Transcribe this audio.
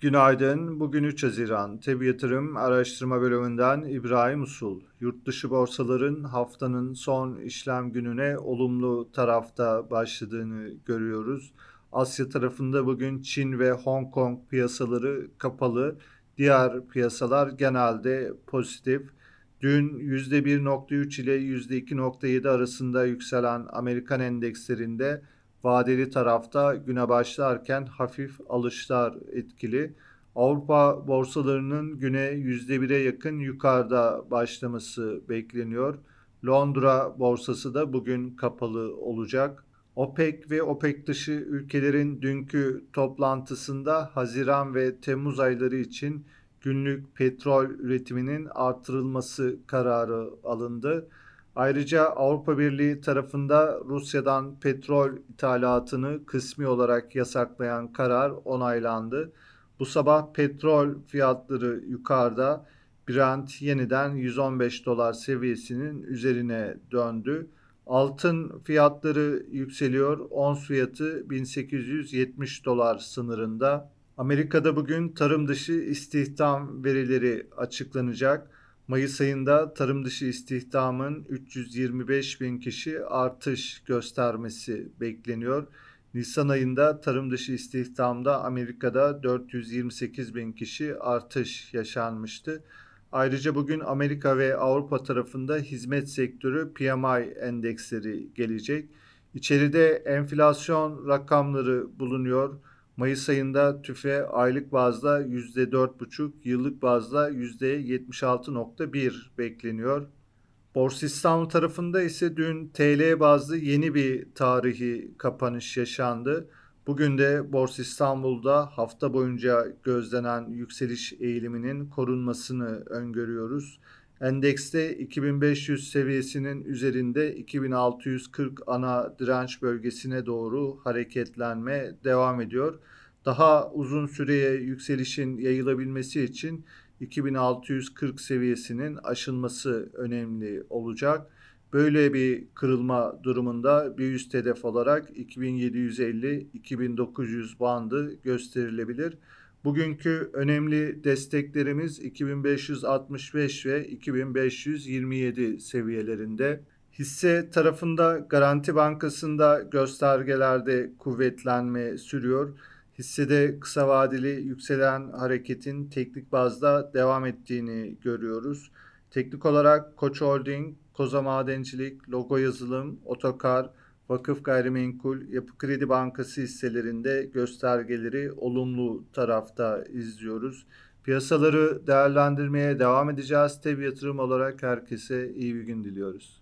Günaydın. Bugün 3 Haziran. Tebi Yatırım Araştırma Bölümünden İbrahim Usul. Yurt dışı borsaların haftanın son işlem gününe olumlu tarafta başladığını görüyoruz. Asya tarafında bugün Çin ve Hong Kong piyasaları kapalı. Diğer piyasalar genelde pozitif. Dün %1.3 ile %2.7 arasında yükselen Amerikan endekslerinde vadeli tarafta güne başlarken hafif alışlar etkili. Avrupa borsalarının güne %1'e yakın yukarıda başlaması bekleniyor. Londra borsası da bugün kapalı olacak. OPEC ve OPEC dışı ülkelerin dünkü toplantısında Haziran ve Temmuz ayları için günlük petrol üretiminin artırılması kararı alındı. Ayrıca Avrupa Birliği tarafında Rusya'dan petrol ithalatını kısmi olarak yasaklayan karar onaylandı. Bu sabah petrol fiyatları yukarıda. Brent yeniden 115 dolar seviyesinin üzerine döndü. Altın fiyatları yükseliyor. Ons fiyatı 1870 dolar sınırında. Amerika'da bugün tarım dışı istihdam verileri açıklanacak. Mayıs ayında tarım dışı istihdamın 325 bin kişi artış göstermesi bekleniyor. Nisan ayında tarım dışı istihdamda Amerika'da 428 bin kişi artış yaşanmıştı. Ayrıca bugün Amerika ve Avrupa tarafında hizmet sektörü PMI endeksleri gelecek. İçeride enflasyon rakamları bulunuyor. Mayıs ayında tüfe aylık bazda %4,5, yıllık bazda %76,1 bekleniyor. Borsa İstanbul tarafında ise dün TL bazlı yeni bir tarihi kapanış yaşandı. Bugün de Borsa İstanbul'da hafta boyunca gözlenen yükseliş eğiliminin korunmasını öngörüyoruz. Endekste 2500 seviyesinin üzerinde 2640 ana direnç bölgesine doğru hareketlenme devam ediyor. Daha uzun süreye yükselişin yayılabilmesi için 2640 seviyesinin aşılması önemli olacak. Böyle bir kırılma durumunda bir üst hedef olarak 2750-2900 bandı gösterilebilir. Bugünkü önemli desteklerimiz 2565 ve 2527 seviyelerinde. Hisse tarafında Garanti Bankası'nda göstergelerde kuvvetlenme sürüyor. Hissede kısa vadeli yükselen hareketin teknik bazda devam ettiğini görüyoruz. Teknik olarak Koç Holding, Koza Madencilik, Logo Yazılım, Otokar, Vakıf Gayrimenkul, Yapı Kredi Bankası hisselerinde göstergeleri olumlu tarafta izliyoruz. Piyasaları değerlendirmeye devam edeceğiz. Tabi yatırım olarak herkese iyi bir gün diliyoruz.